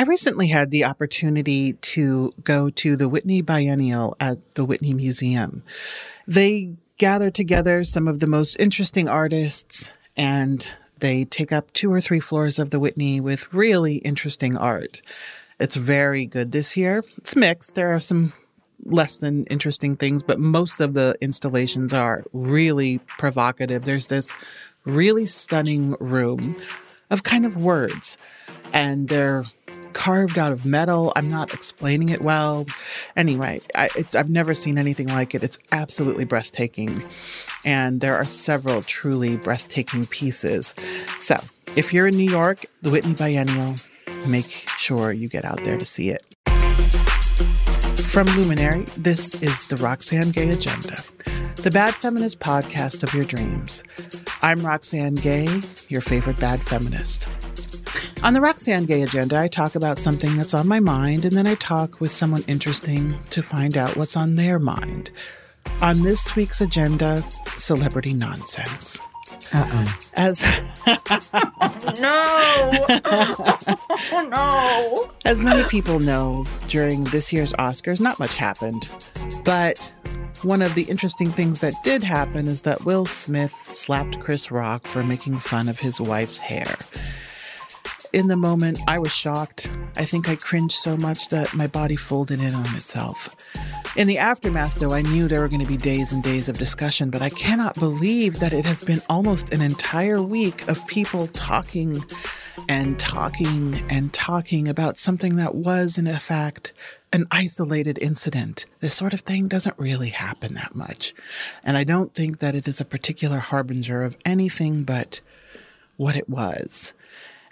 I recently had the opportunity to go to the Whitney Biennial at the Whitney Museum. They gather together some of the most interesting artists and they take up two or three floors of the Whitney with really interesting art. It's very good this year. It's mixed. There are some less than interesting things, but most of the installations are really provocative. There's this really stunning room of kind of words, and they're carved out of metal. I'm not explaining it well. Anyway, I, I've never seen anything like it. It's absolutely breathtaking. And there are several truly breathtaking pieces. So if you're in New York, the Whitney Biennial, make sure you get out there to see it. From Luminary, this is the Roxane Gay Agenda, the bad feminist podcast of your dreams. I'm Roxane Gay, your favorite bad feminist. On the Roxane Gay Agenda, I talk about something that's on my mind, and then I talk with someone interesting to find out what's on their mind. On this week's agenda, celebrity nonsense. Uh-uh. As no, oh, no. As many people know, during this year's Oscars, not much happened. But one of the interesting things that did happen is that Will Smith slapped Chris Rock for making fun of his wife's hair. In the moment, I was shocked. I think I cringed so much that my body folded in on itself. In the aftermath, though, I knew there were going to be days and days of discussion, but I cannot believe that it has been almost an entire week of people talking and talking and talking about something that was, in fact, an isolated incident. This sort of thing doesn't really happen that much. And I don't think that it is a particular harbinger of anything but what it was.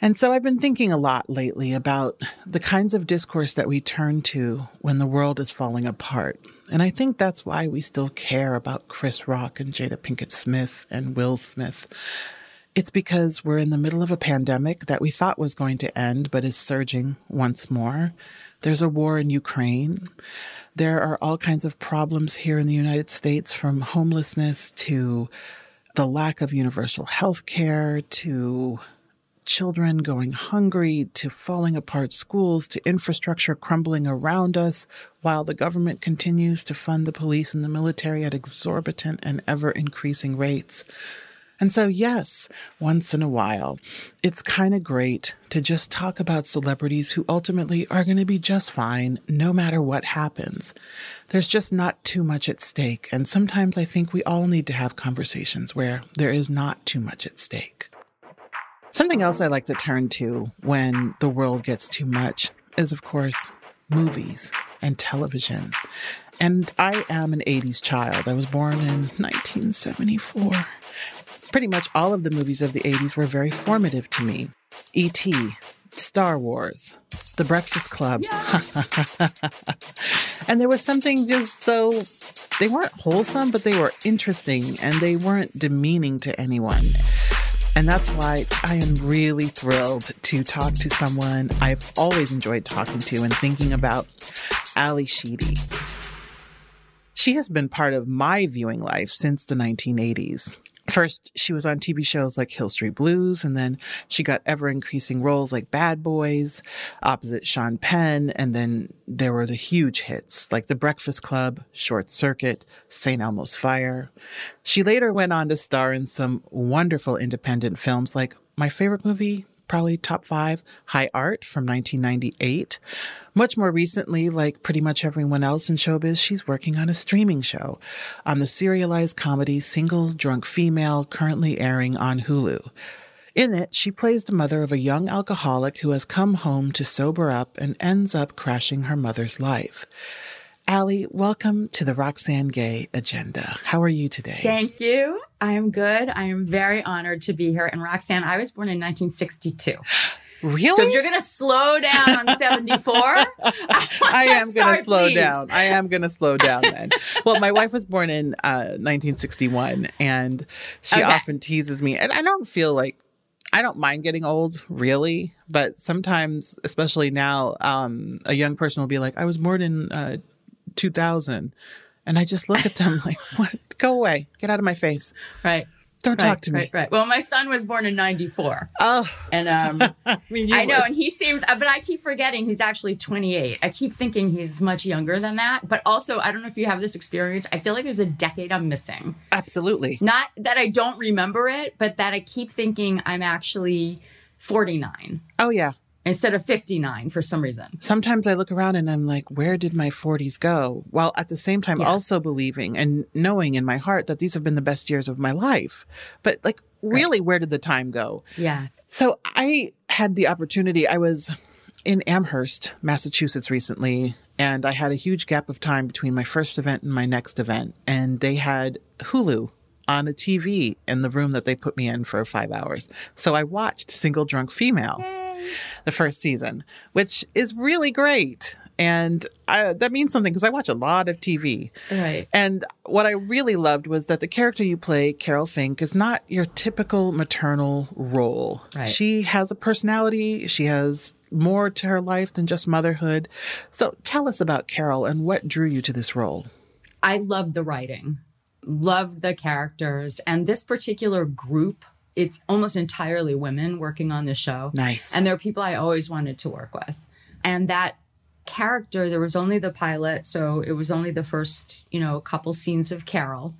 And so I've been thinking a lot lately about the kinds of discourse that we turn to when the world is falling apart. And I think that's why we still care about Chris Rock and Jada Pinkett Smith and Will Smith. It's because we're in the middle of a pandemic that we thought was going to end, but is surging once more. There's a war in Ukraine. There are all kinds of problems here in the United States from homelessness to the lack of universal health care to children going hungry to falling apart schools to infrastructure crumbling around us while the government continues to fund the police and the military at exorbitant and ever increasing rates. And so, yes, once in a while, it's kind of great to just talk about celebrities who ultimately are going to be just fine no matter what happens. There's just not too much at stake. And sometimes I think we all need to have conversations where there is not too much at stake. Something else I like to turn to when the world gets too much is, of course, movies and television. And I am an 80s child. I was born in 1974. Pretty much all of the movies of the 80s were very formative to me. E.T., Star Wars, The Breakfast Club. and there was something just so, they weren't wholesome, but they were interesting and they weren't demeaning to anyone. And that's why I am really thrilled to talk to someone I've always enjoyed talking to and thinking about, Ally Sheedy. She has been part of my viewing life since the 1980s. First, she was on TV shows like Hill Street Blues, and then she got ever increasing roles like Bad Boys, opposite Sean Penn, and then there were the huge hits like The Breakfast Club, Short Circuit, St. Elmo's Fire. She later went on to star in some wonderful independent films like my favorite movie, probably top five, High Art from 1998. Much more recently, like pretty much everyone else in showbiz, she's working on a streaming show on the serialized comedy Single Drunk Female, currently airing on Hulu. In it, she plays the mother of a young alcoholic who has come home to sober up and ends up crashing her mother's life. Ally, welcome to the Roxane Gay Agenda. How are you today? Thank you. I am good. I am very honored to be here. And Roxane, I was born in 1962. Really? So if you're going to slow down on 74, I am going to slow please. down. I am going to slow down then. well, my wife was born in uh, 1961 and she Okay. often teases me. And I don't feel like I don't mind getting old, really, but sometimes, especially now, um, a young person will be like, I was born in uh, 2000. And I just look at them like, what? Go away. Get out of my face. Right. Don't right, talk to me. Right, right. Well, my son was born in 94. Oh, And um, I mean, I know, would. and he seems, uh, but I keep forgetting he's actually 28. I keep thinking he's much younger than that. But also, I don't know if you have this experience. I feel like there's a decade I'm missing. Absolutely. Not that I don't remember it, but that I keep thinking I'm actually 49 Oh, yeah. Instead of 59 for some reason. sometimes I look around and I'm like, where did my 40s go? While at the same time, Yes. also believing and knowing in my heart that these have been the best years of my life. But like, really, where did the time go? Yeah. So I had the opportunity, I was in Amherst, Massachusetts recently, and I had a huge gap of time between my first event and my next event. And they had Hulu on a TV in the room that they put me in for five hours. So I watched Single Drunk Female, the first season, which is really great. And I, that means something because I watch a lot of TV. Right. And what I really loved was that the character you play, Carol Fink, is not your typical maternal role. Right. She has a personality, she has more to her life than just motherhood. So tell us about Carol and what drew you to this role. I love the writing, love the characters, and this particular group. It's almost entirely women working on the show. Nice. And they're people I always wanted to work with. And that character, there was only the pilot, so it was only the first, you know, couple scenes of Carol.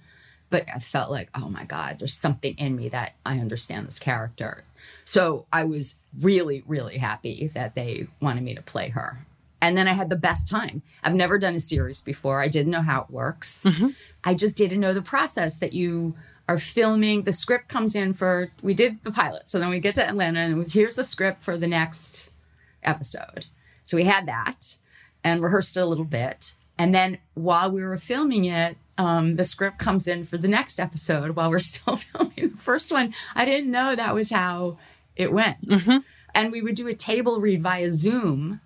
But I felt like, oh my God, there's something in me that I understand this character. So I was really, really happy that they wanted me to play her. And then I had the best time. I've never done a series before. I didn't know how it works. Mm-hmm. I just didn't know the process that you are filming. The script comes in for, we did the pilot. So then we get to Atlanta and here's the script for the next episode. So we had that and rehearsed it a little bit. And then while we were filming it, um, the script comes in for the next episode while we're still filming the first one. I didn't know that was how it went. And we would do a table read via Zoom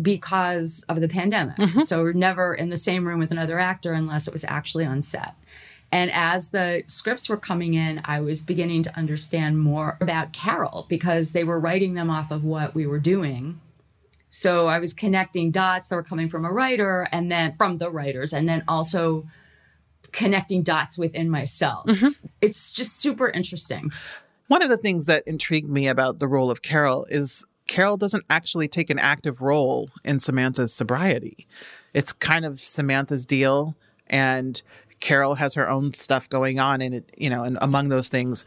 because of the pandemic. So we're never in the same room with another actor unless it was actually on set. And as the scripts were coming in, I was beginning to understand more about Carol because they were writing them off of what we were doing. So I was connecting dots that were coming from a writer and then from the writers, and then also connecting dots within myself. Mm-hmm. It's just super interesting. One of the things that intrigued me about the role of Carol is Carol doesn't actually take an active role in Samantha's sobriety. It's kind of Samantha's deal, and Carol has her own stuff going on, and it, you know, and among those things,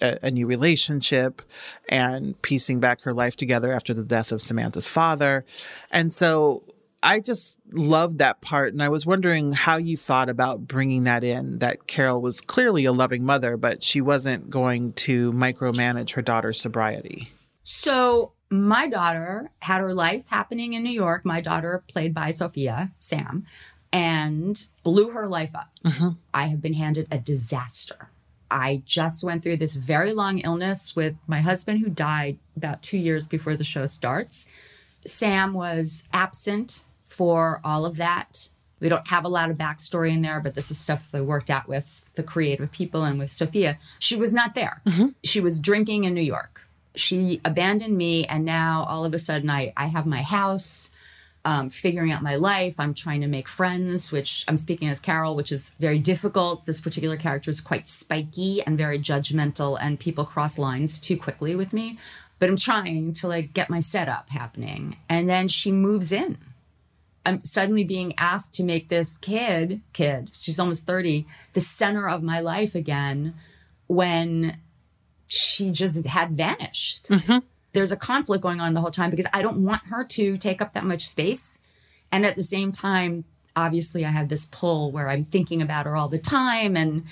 a, a new relationship and piecing back her life together after the death of Samantha's father, and so I just loved that part. And I was wondering how you thought about bringing that in that Carol was clearly a loving mother, but she wasn't going to micromanage her daughter's sobriety. So, my daughter had her life happening in New York. My daughter, played by Sofia, Sam, and blew her life up. Mm-hmm. I have been handed a disaster. I just went through this very long illness with my husband, who died about two years before the show starts. Sam was absent for all of that. We don't have a lot of backstory in there, but this is stuff that worked out with the creative people and with Sofia. She was not there. She was drinking in New York. She abandoned me, and now all of a sudden, I, I have my house, um, figuring out my life. I'm trying to make friends, which I'm speaking as Carol, which is very difficult. This particular character is quite spiky and very judgmental, and people cross lines too quickly with me. But I'm trying to like get my setup happening, and then she moves in. I'm suddenly being asked to make this kid, kid, she's almost 30, the center of my life again when she just had vanished. There's a conflict going on the whole time because I don't want her to take up that much space. And at the same time, obviously I have this pull where I'm thinking about her all the time. And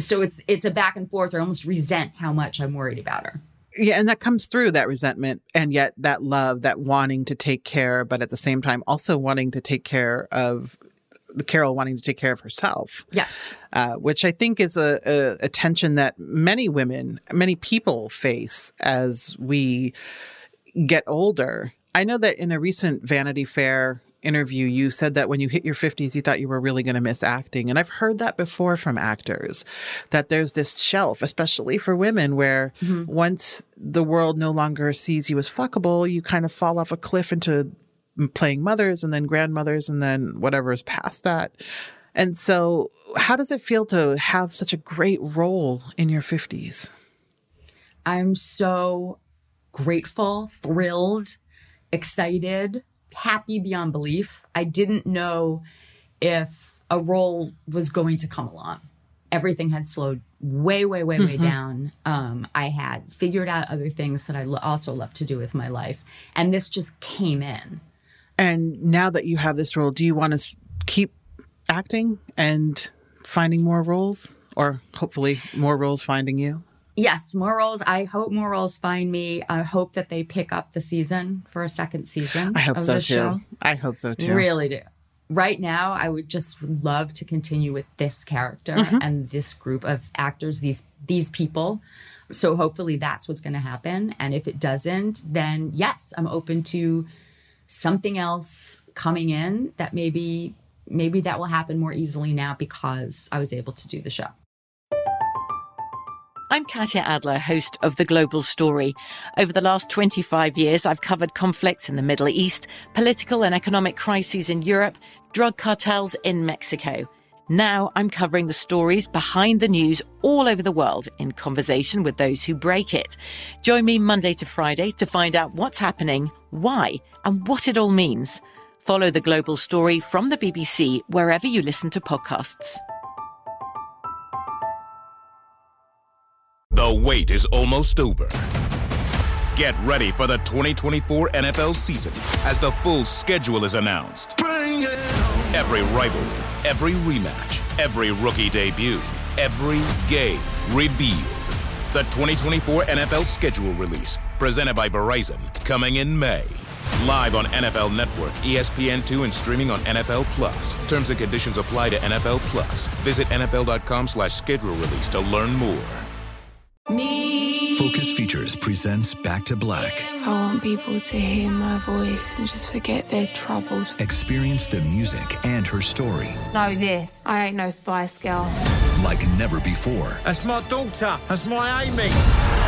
so it's it's a back and forth. I almost resent how much I'm worried about her. Yeah, and that comes through that resentment and yet that love, that wanting to take care, but at the same time also wanting to take care of Carol wanting to take care of herself. Yes. uh, which I think is a, a, a tension that many women, many people face as we get older. I know that in a recent Vanity Fair interview, you said that when you hit your 50s, you thought you were really going to miss acting. And I've heard that before from actors that there's this shelf, especially for women, where once the world no longer sees you as fuckable, you kind of fall off a cliff into playing mothers and then grandmothers and then whatever is past that. And so, how does it feel to have such a great role in your 50s? I'm so grateful, thrilled, excited, happy beyond belief. I didn't know if a role was going to come along. Everything had slowed way, way, way, way down. Um, I had figured out other things that I lo- also love to do with my life. And this just came in. And now that you have this role, do you want to keep acting and finding more roles? Or hopefully more roles finding you? Yes, more roles. I hope more roles find me. I hope that they pick up the season for a second season. I hope of so too. show. I hope so too. Really do. Right now, I would just love to continue with this character Mm-hmm. and this group of actors, these these people. So hopefully that's what's going to happen. And if it doesn't, then yes, I'm open to something else coming in that maybe maybe that will happen more easily now because I was able to do the show. I'm Katya Adler, host of The Global Story. Over the last 25 years, I've covered conflicts in the Middle East, political and economic crises in Europe, drug cartels in Mexico. Now I'm covering the stories behind the news all over the world in conversation with those who break it. Join me Monday to Friday to find out what's happening, why, and what it all means. Follow The Global Story from the BBC wherever you listen to podcasts. The wait is almost over. Get ready for the 2024 NFL season as the full schedule is announced. Every rivalry, every rematch, every rookie debut, every game revealed. The 2024 NFL schedule release, presented by Verizon, coming in May. Live on NFL Network, E ESPN2, and streaming on NFL Plus. Terms and conditions apply to NFL Plus. Visit NFL.com slash schedule release to learn more. Me. Focus Features presents Back to Black. I want people to hear my voice and just forget their troubles. Experience the music and her story Know this. I ain't no Spice Girl. like never before That's my daughter. That's my Amy.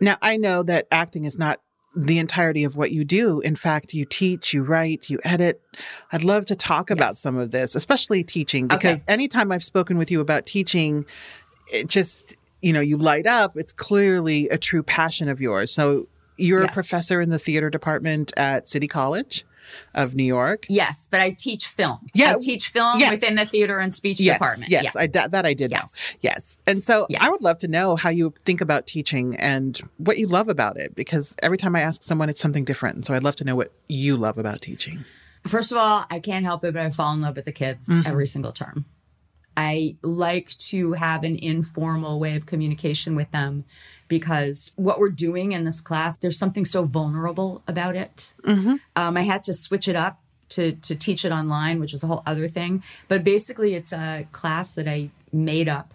Now, I know that acting is not the entirety of what you do. In fact, you teach, you write, you edit. I'd love to talk about some of this, especially teaching, because Okay. anytime I've spoken with you about teaching, it just, you know, you light up. It's clearly a true passion of yours. So you're a professor in the theater department at City College of New York. Yes, but I teach film. Yeah. I teach film Yes. within the theater and speech yes, department. Yes, Yeah. I, that, that I did Yes. know. Yes. And so Yeah. I would love to know how you think about teaching and what you love about it because every time I ask someone, it's something different. And so I'd love to know what you love about teaching. First of all, I can't help it, but I fall in love with the kids Mhm. every single term. I like to have an informal way of communication with them because what we're doing in this class, there's something so vulnerable about it. Mm-hmm. Um, I had to switch it up to to teach it online, which was a whole other thing. But basically, it's a class that I made up,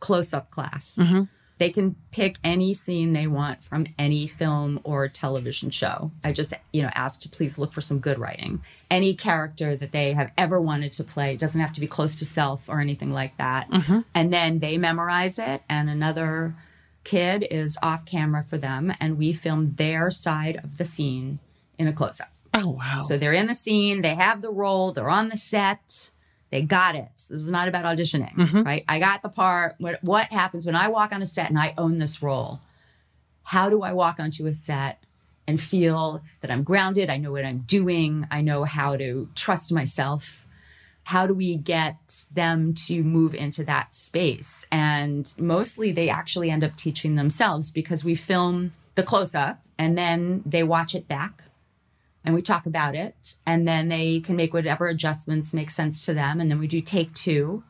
close up class. Mhm. They can pick any scene they want from any film or television show. I just, you know, ask to please look for some good writing. Any character that they have ever wanted to play It doesn't have to be close to self or anything like that. Mhm. And then they memorize it, and another kid is off camera for them, and we film their side of the scene in a close up. Oh, wow. So they're in the scene, they have the role, they're on the set, they got it. This is not about auditioning, Mhm. right? I got the part. What, what happens when I walk on a set and I own this role? How do I walk onto a set and feel that I'm grounded? I know what I'm doing, I know how to trust myself. How do we get them to move into that space? And mostly they actually end up teaching themselves because we film the close up and then they watch it back and we talk about it. And then they can make whatever adjustments make sense to them. And then we do take two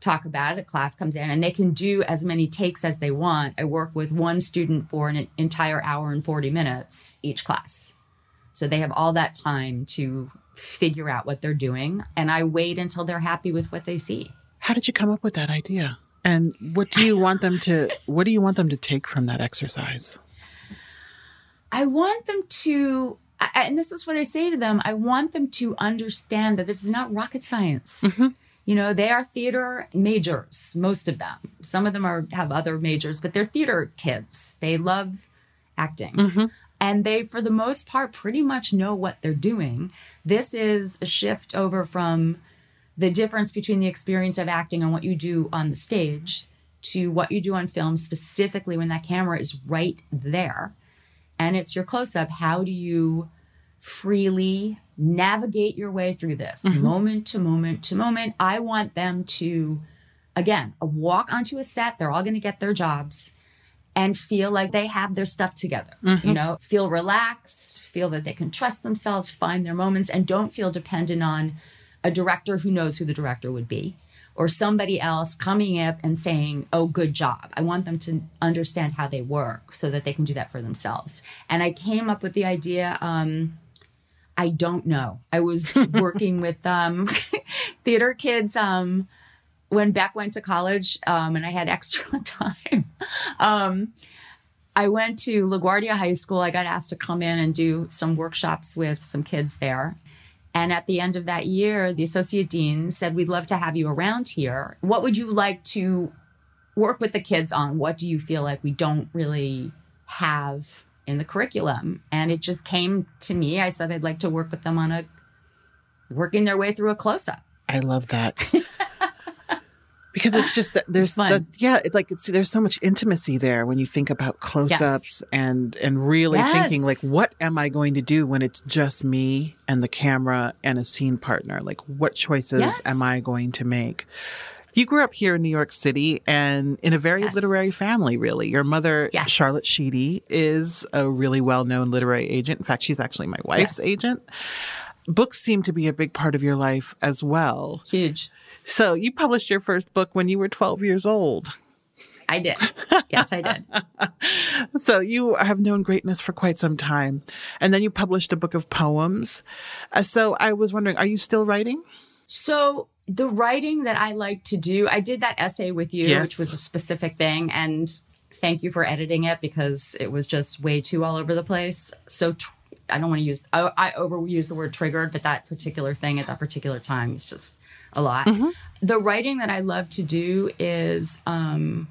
talk about it a class comes in and they can do as many takes as they want. I work with one student for an entire hour and 40 minutes each class. So they have all that time to figure out what they're doing and i wait until they're happy with what they see How did you come up with that idea? And what do you want them to what do you want them to take from that exercise? I want them to, and this is what I say to them I want them to understand that this is not rocket science. Mm-hmm. You know, they are theater majors, most of them. Some of them are have other majors, but they're theater kids. They love acting. Mm-hmm. And they, for the most part, pretty much know what they're doing. This is a shift over from the difference between the experience of acting and what you do on the stage to what you do on film, specifically when that camera is right there and it's your close up. How do you freely navigate your way through this Mhm. moment to moment to moment? I want them to, again, walk onto a set. They're all going to get their jobs and feel like they have their stuff together. Mhm. You know, feel relaxed, feel that they can trust themselves, find their moments, and don't feel dependent on a director who knows who the director would be or somebody else coming up and saying, Oh, good job. I want them to understand how they work so that they can do that for themselves. And I came up with the idea. Um, I don't know. I was working with um, theater kids um, when Beck went to college um, and I had extra time. Um, I went to LaGuardia High School. I got asked to come in and do some workshops with some kids there. And at the end of that year, the associate dean said, We'd love to have you around here. What would you like to work with the kids on? What do you feel like we don't really have in the curriculum? And it just came to me. I said, I'd like to work with them on a working their way through a close up. I love that. because it's just that there's the, yeah it's like it's there's so much intimacy there when you think about close-ups yes. and and really yes. thinking like what am i going to do when it's just me and the camera and a scene partner like what choices yes. am i going to make you grew up here in New York City and in a very yes. literary family, really. Your mother, yes. Charlotte Sheedy, is a really well known literary agent. In fact, she's actually my wife's yes. agent. Books seem to be a big part of your life as well. Huge. So you published your first book when you were 12 years old. I did. Yes, I did. so you have known greatness for quite some time. And then you published a book of poems. Uh, so I was wondering, are you still writing? So the writing that I like to do, I did that essay with you, yes. which was a specific thing. And thank you for editing it because it was just way too all over the place. So tr- I don't want to use, I, I overuse the word triggered, but that particular thing at that particular time is just a lot. Mm-hmm. The writing that I love to do is, um,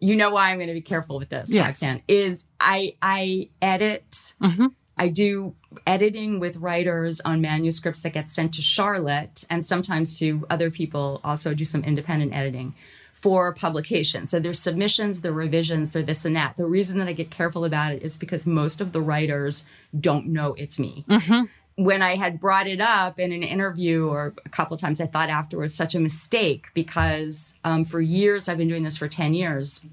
you know why I'm going to be careful with this. Yes. I can is I I edit. Mm-hmm. I do editing with writers on manuscripts that get sent to Charlotte and sometimes to other people. Also do some independent editing for publication. So there's submissions, the revisions, they're this and that. The reason that I get careful about it is because most of the writers don't know it's me. Mm-hmm when I had brought it up in an interview or a couple times, I thought afterwards such a mistake because um, for years I've been doing this for 10 years.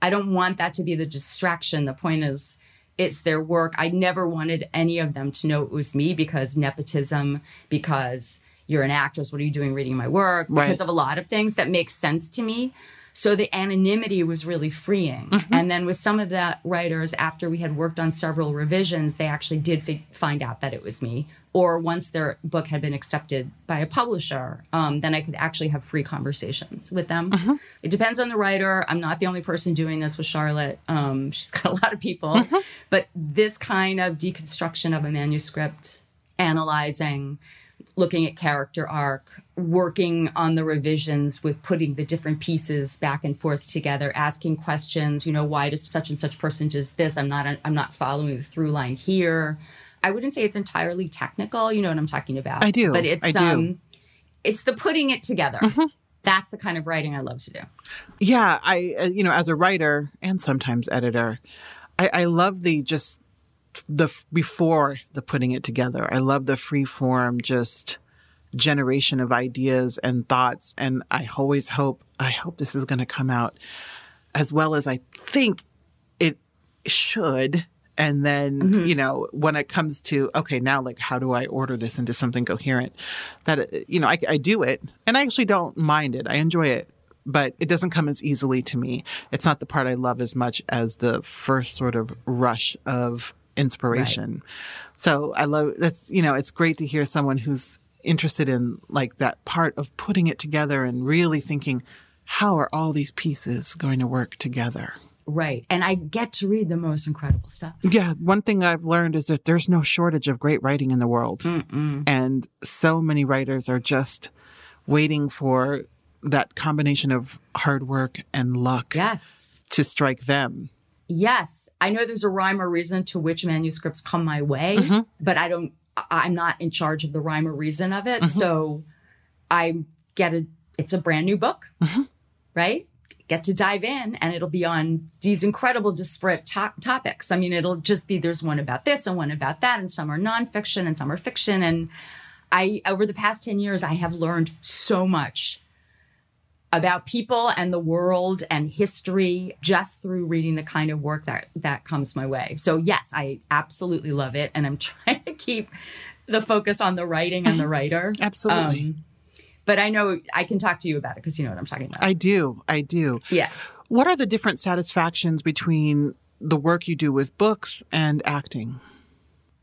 I don't want that to be the distraction. The point is, it's their work. I never wanted any of them to know it was me because nepotism, because you're an actress. What are you doing reading my work? Because right. of a lot of things that make sense to me. So the anonymity was really freeing. Mm-hmm. And then with some of the writers, after we had worked on several revisions, they actually did fi- find out that it was me. Or once their book had been accepted by a publisher, um, then I could actually have free conversations with them. Mm-hmm. It depends on the writer. I'm not the only person doing this with Charlotte. Um, she's got a lot of people. Mm-hmm. But this kind of deconstruction of a manuscript, analyzing, looking at character arc, working on the revisions with putting the different pieces back and forth together, asking questions, you know, why does such and such person does this? I'm not I'm not following the through line here. I wouldn't say it's entirely technical, you know what I'm talking about. I do. But it's I do. um it's the putting it together. Mm-hmm. That's the kind of writing I love to do. Yeah, I uh, you know, as a writer and sometimes editor, I, I love the just the before the putting it together. I love the free form, just generation of ideas and thoughts. And I always hope, I hope this is going to come out as well as I think it should. And then, mm-hmm. you know, when it comes to, okay, now like, how do I order this into something coherent? That, you know, I, I do it and I actually don't mind it. I enjoy it but it doesn't come as easily to me. It's not the part I love as much as the first sort of rush of inspiration. Right. So I love that's you know it's great to hear someone who's interested in like that part of putting it together and really thinking how are all these pieces going to work together. Right. And I get to read the most incredible stuff. Yeah. One thing I've learned is that there's no shortage of great writing in the world. Mm-mm. And so many writers are just waiting for that combination of hard work and luck. Yes. To strike them. Yes. I know there's a rhyme or reason to which manuscripts come my way, mm-hmm. but I don't, I'm not in charge of the rhyme or reason of it. Mm-hmm. So I get a, it's a brand new book, mm-hmm. right? Get to dive in and it'll be on these incredible disparate to- topics. I mean, it'll just be there's one about this and one about that, and some are nonfiction and some are fiction. And I, over the past 10 years, I have learned so much about people and the world and history just through reading the kind of work that that comes my way. So yes, I absolutely love it and I'm trying to keep the focus on the writing and the writer. absolutely. Um, but I know I can talk to you about it because you know what I'm talking about. I do. I do. Yeah. What are the different satisfactions between the work you do with books and acting?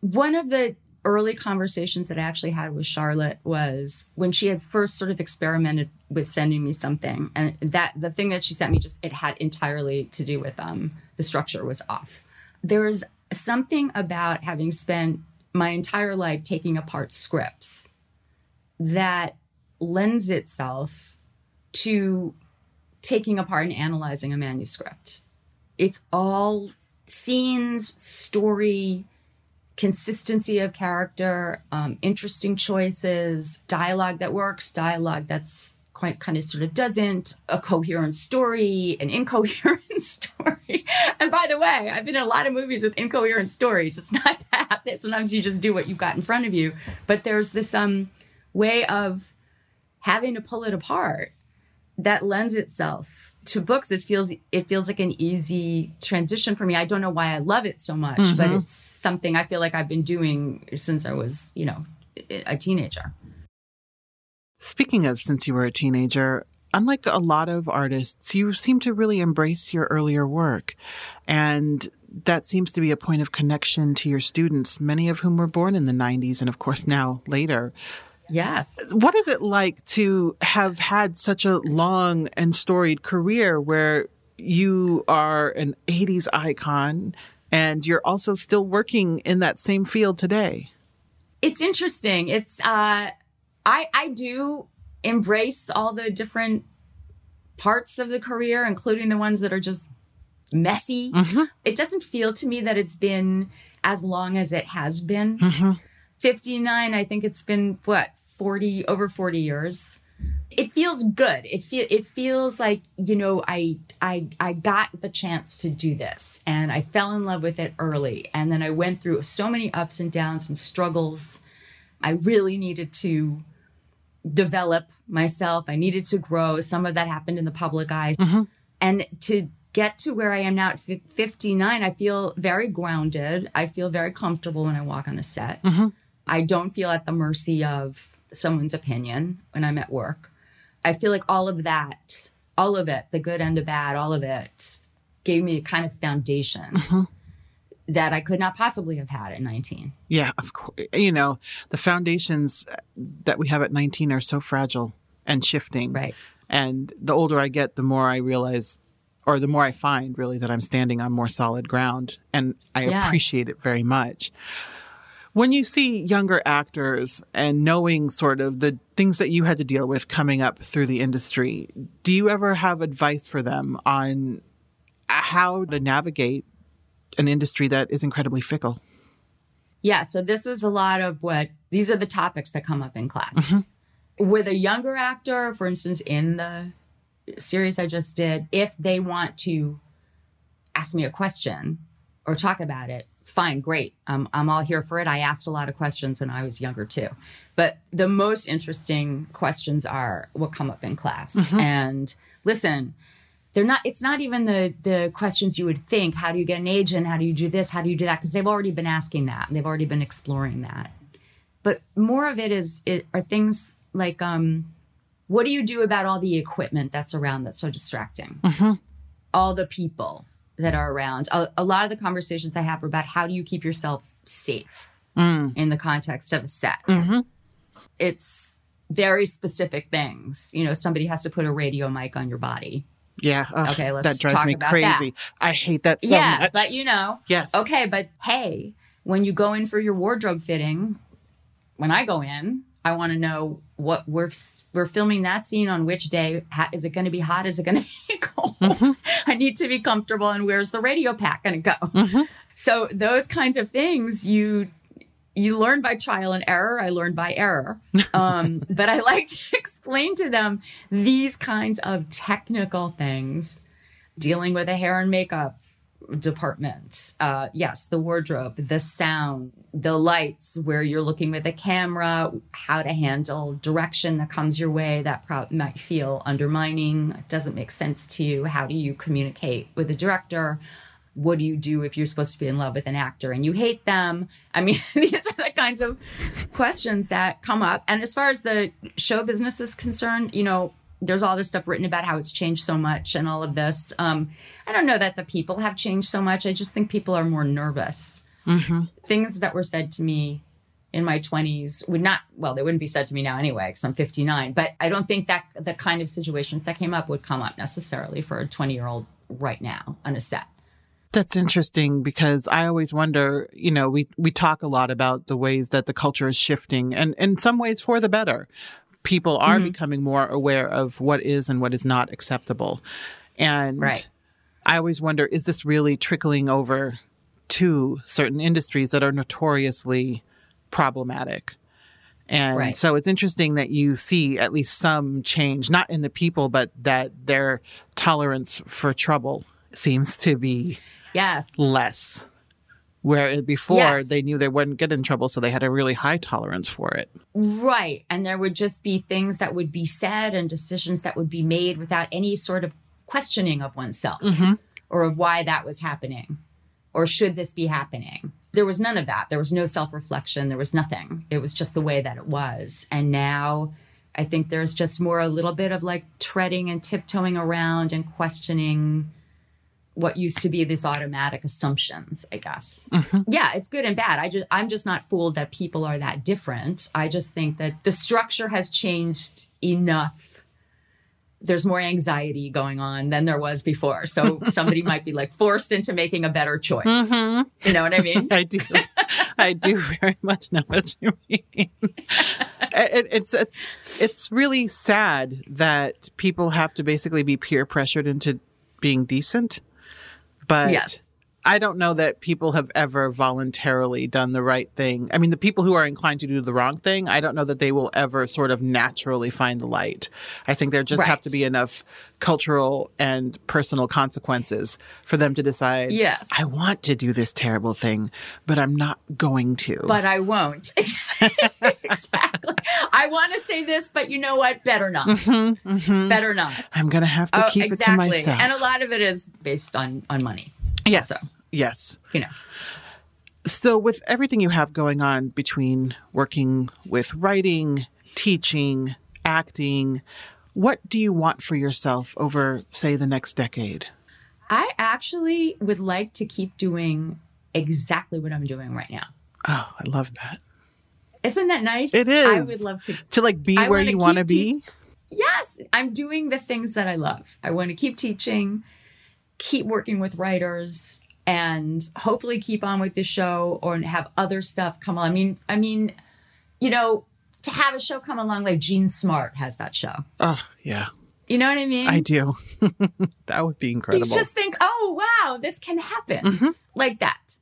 One of the early conversations that I actually had with Charlotte was when she had first sort of experimented with sending me something, and that the thing that she sent me just it had entirely to do with um the structure was off. There's something about having spent my entire life taking apart scripts that lends itself to taking apart and analyzing a manuscript. It's all scenes, story, consistency of character, um, interesting choices, dialogue that works, dialogue that's quite kind of sort of doesn't, a coherent story, an incoherent story. And by the way, I've been in a lot of movies with incoherent stories. It's not that. Sometimes you just do what you've got in front of you. But there's this um way of having to pull it apart that lends itself to books it feels it feels like an easy transition for me. I don't know why i love it so much mm-hmm. but it's something i feel like i've been doing since i was you know a teenager. Speaking of since you were a teenager unlike a lot of artists you seem to really embrace your earlier work. And that seems to be a point of connection to your students many of whom were born in the 90s and of course now later Yes. What is it like to have had such a long and storied career where you are an 80s icon and you're also still working in that same field today? It's interesting. It's uh I I do embrace all the different parts of the career including the ones that are just messy. Mm-hmm. It doesn't feel to me that it's been as long as it has been. Mm-hmm. 59, I think it's been what, 40, over 40 years. It feels good. It feel it feels like, you know, I I I got the chance to do this and I fell in love with it early. And then I went through so many ups and downs and struggles. I really needed to develop myself. I needed to grow. Some of that happened in the public eye. Mm-hmm. And to get to where I am now at 59, I feel very grounded. I feel very comfortable when I walk on a set. Mm-hmm. I don't feel at the mercy of someone's opinion when I'm at work. I feel like all of that, all of it, the good and the bad, all of it gave me a kind of foundation mm-hmm. that I could not possibly have had at 19. Yeah, of course. You know, the foundations that we have at 19 are so fragile and shifting. Right. And the older I get, the more I realize or the more I find really that I'm standing on more solid ground and I yes. appreciate it very much. When you see younger actors and knowing sort of the things that you had to deal with coming up through the industry, do you ever have advice for them on how to navigate an industry that is incredibly fickle? Yeah, so this is a lot of what these are the topics that come up in class. Mm-hmm. With a younger actor, for instance, in the series I just did, if they want to ask me a question or talk about it, fine, great. Um, I'm all here for it. I asked a lot of questions when I was younger too. But the most interesting questions are what come up in class. Mm-hmm. And listen, they're not it's not even the the questions you would think how do you get an agent how do you do this how do you do that because they've already been asking that they've already been exploring that but more of it is it are things like um what do you do about all the equipment that's around that's so distracting mm-hmm. all the people that are around. A, a, lot of the conversations I have are about how do you keep yourself safe mm. in the context of a set. Mm-hmm. It's very specific things. You know, somebody has to put a radio mic on your body. Yeah. Ugh, okay. Let's that drives talk me about crazy. That. I hate that so yeah, much. but you know. Yes. Okay, but hey, when you go in for your wardrobe fitting, when I go in, I want to know what we're we're filming that scene on which day. Is it going to be hot? Is it going to be cold? Mm-hmm. I need to be comfortable. And where's the radio pack going to go? Mm-hmm. So those kinds of things you you learn by trial and error. I learned by error. Um, but I like to explain to them these kinds of technical things, dealing with a hair and makeup department. Uh, yes, the wardrobe, the sound, the lights, where you're looking with a camera, how to handle direction that comes your way that pro- might feel undermining, doesn't make sense to you. How do you communicate with the director? What do you do if you're supposed to be in love with an actor and you hate them? I mean, these are the kinds of questions that come up. And as far as the show business is concerned, you know, there's all this stuff written about how it's changed so much and all of this. Um, I don't know that the people have changed so much. I just think people are more nervous. Mm-hmm. Things that were said to me in my 20s would not, well, they wouldn't be said to me now anyway, because I'm 59. But I don't think that the kind of situations that came up would come up necessarily for a 20 year old right now on a set. That's interesting because I always wonder, you know, we, we talk a lot about the ways that the culture is shifting and in some ways for the better people are mm-hmm. becoming more aware of what is and what is not acceptable. And right. I always wonder is this really trickling over to certain industries that are notoriously problematic? And Right. so it's interesting that you see at least some change, not in the people, but that their tolerance for trouble seems to be Yes. less. Where before Yes. they knew they wouldn't get in trouble, so they had a really high tolerance for it. Right. And there would just be things that would be said and decisions that would be made without any sort of questioning of oneself mm-hmm. or of why that was happening or should this be happening. There was none of that. There was no self reflection. There was nothing. It was just the way that it was. And now I think there's just more a little bit of like treading and tiptoeing around and questioning what used to be these automatic assumptions, I guess. Mm-hmm. Yeah, it's good and bad. I just I'm just not fooled that people are that different. I just think that the structure has changed enough. There's more anxiety going on than there was before. So somebody might be like forced into making a better choice. Mm-hmm. You know what I mean? I do. I do very much know what you mean. It- it's it's it's really sad that people have to basically be peer pressured into being decent. But Yes. I don't know that people have ever voluntarily done the right thing. I mean, the people who are inclined to do the wrong thing, I don't know that they will ever sort of naturally find the light. I think there just have to be enough cultural and personal consequences for them to decide, Yes. I want to do this terrible thing, but I'm not going to. But I won't. exactly. I want to say this, but you know what? Better not. Mm-hmm, mm-hmm. Better not. I'm going to have to Oh, keep it to myself. And a lot of it is based on on money. yes. also. Yes. You know. So, with everything you have going on between working with writing, teaching, acting, what do you want for yourself over, say, the next decade? I actually would like to keep doing exactly what I'm doing right now. Oh, I love that. Isn't that nice? It is. I would love to To like be I where you want to be. te- Yes, I'm doing the things that I love. I want to keep teaching, keep working with writers, and hopefully keep on with the show or have other stuff come on. I mean, I mean, you know, to have a show come along like Jean Smart has that show. Oh, yeah. You know what I mean? I do. that would be You incredible. just think, oh wow, this can happen like that.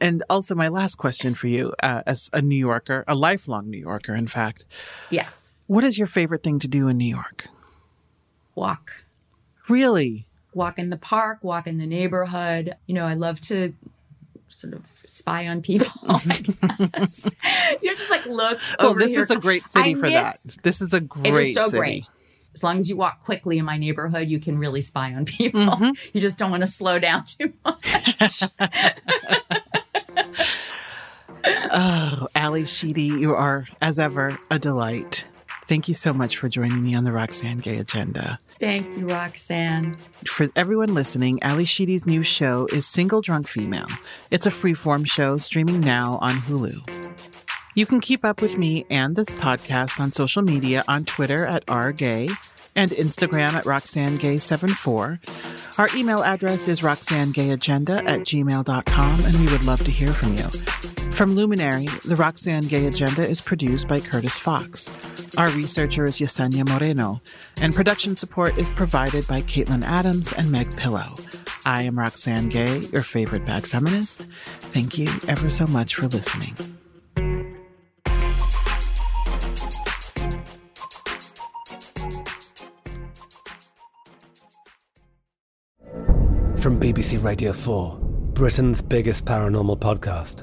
and also, my last question for you, uh, as a New Yorker, a lifelong New Yorker, in fact, Yes, what is your favorite thing to do in New York? walk. Really? Walk in the park, walk in the neighborhood. You know, I love to sort of spy on people. You're just like look. Well, this here. is a great city I for that. This is a great It is so city. great. As long as you walk quickly in my neighborhood, you can really spy on people. Mm-hmm. You just don't want to slow down too much. Oh, Ally Sheedy, you are, as ever, a delight. Thank you so much for joining me on the Roxane Gay Agenda. Thank you, Roxane. For everyone listening, Ally Sheedy's new show is Single Drunk Female. It's a freeform show streaming now on Hulu. You can keep up with me and this podcast on social media on Twitter at rgay and Instagram at RoxaneGay74. Our email address is roxanegayagenda at gmail.com, and we would love to hear from you. From Luminary, the Roxane Gay Agenda is produced by Curtis Fox. Our researcher is Yesenia Moreno, and production support is provided by Caitlin Adams and Meg Pillow. I am Roxane Gay, your favorite bad feminist. Thank you ever so much for listening. From BBC Radio 4, Britain's biggest paranormal podcast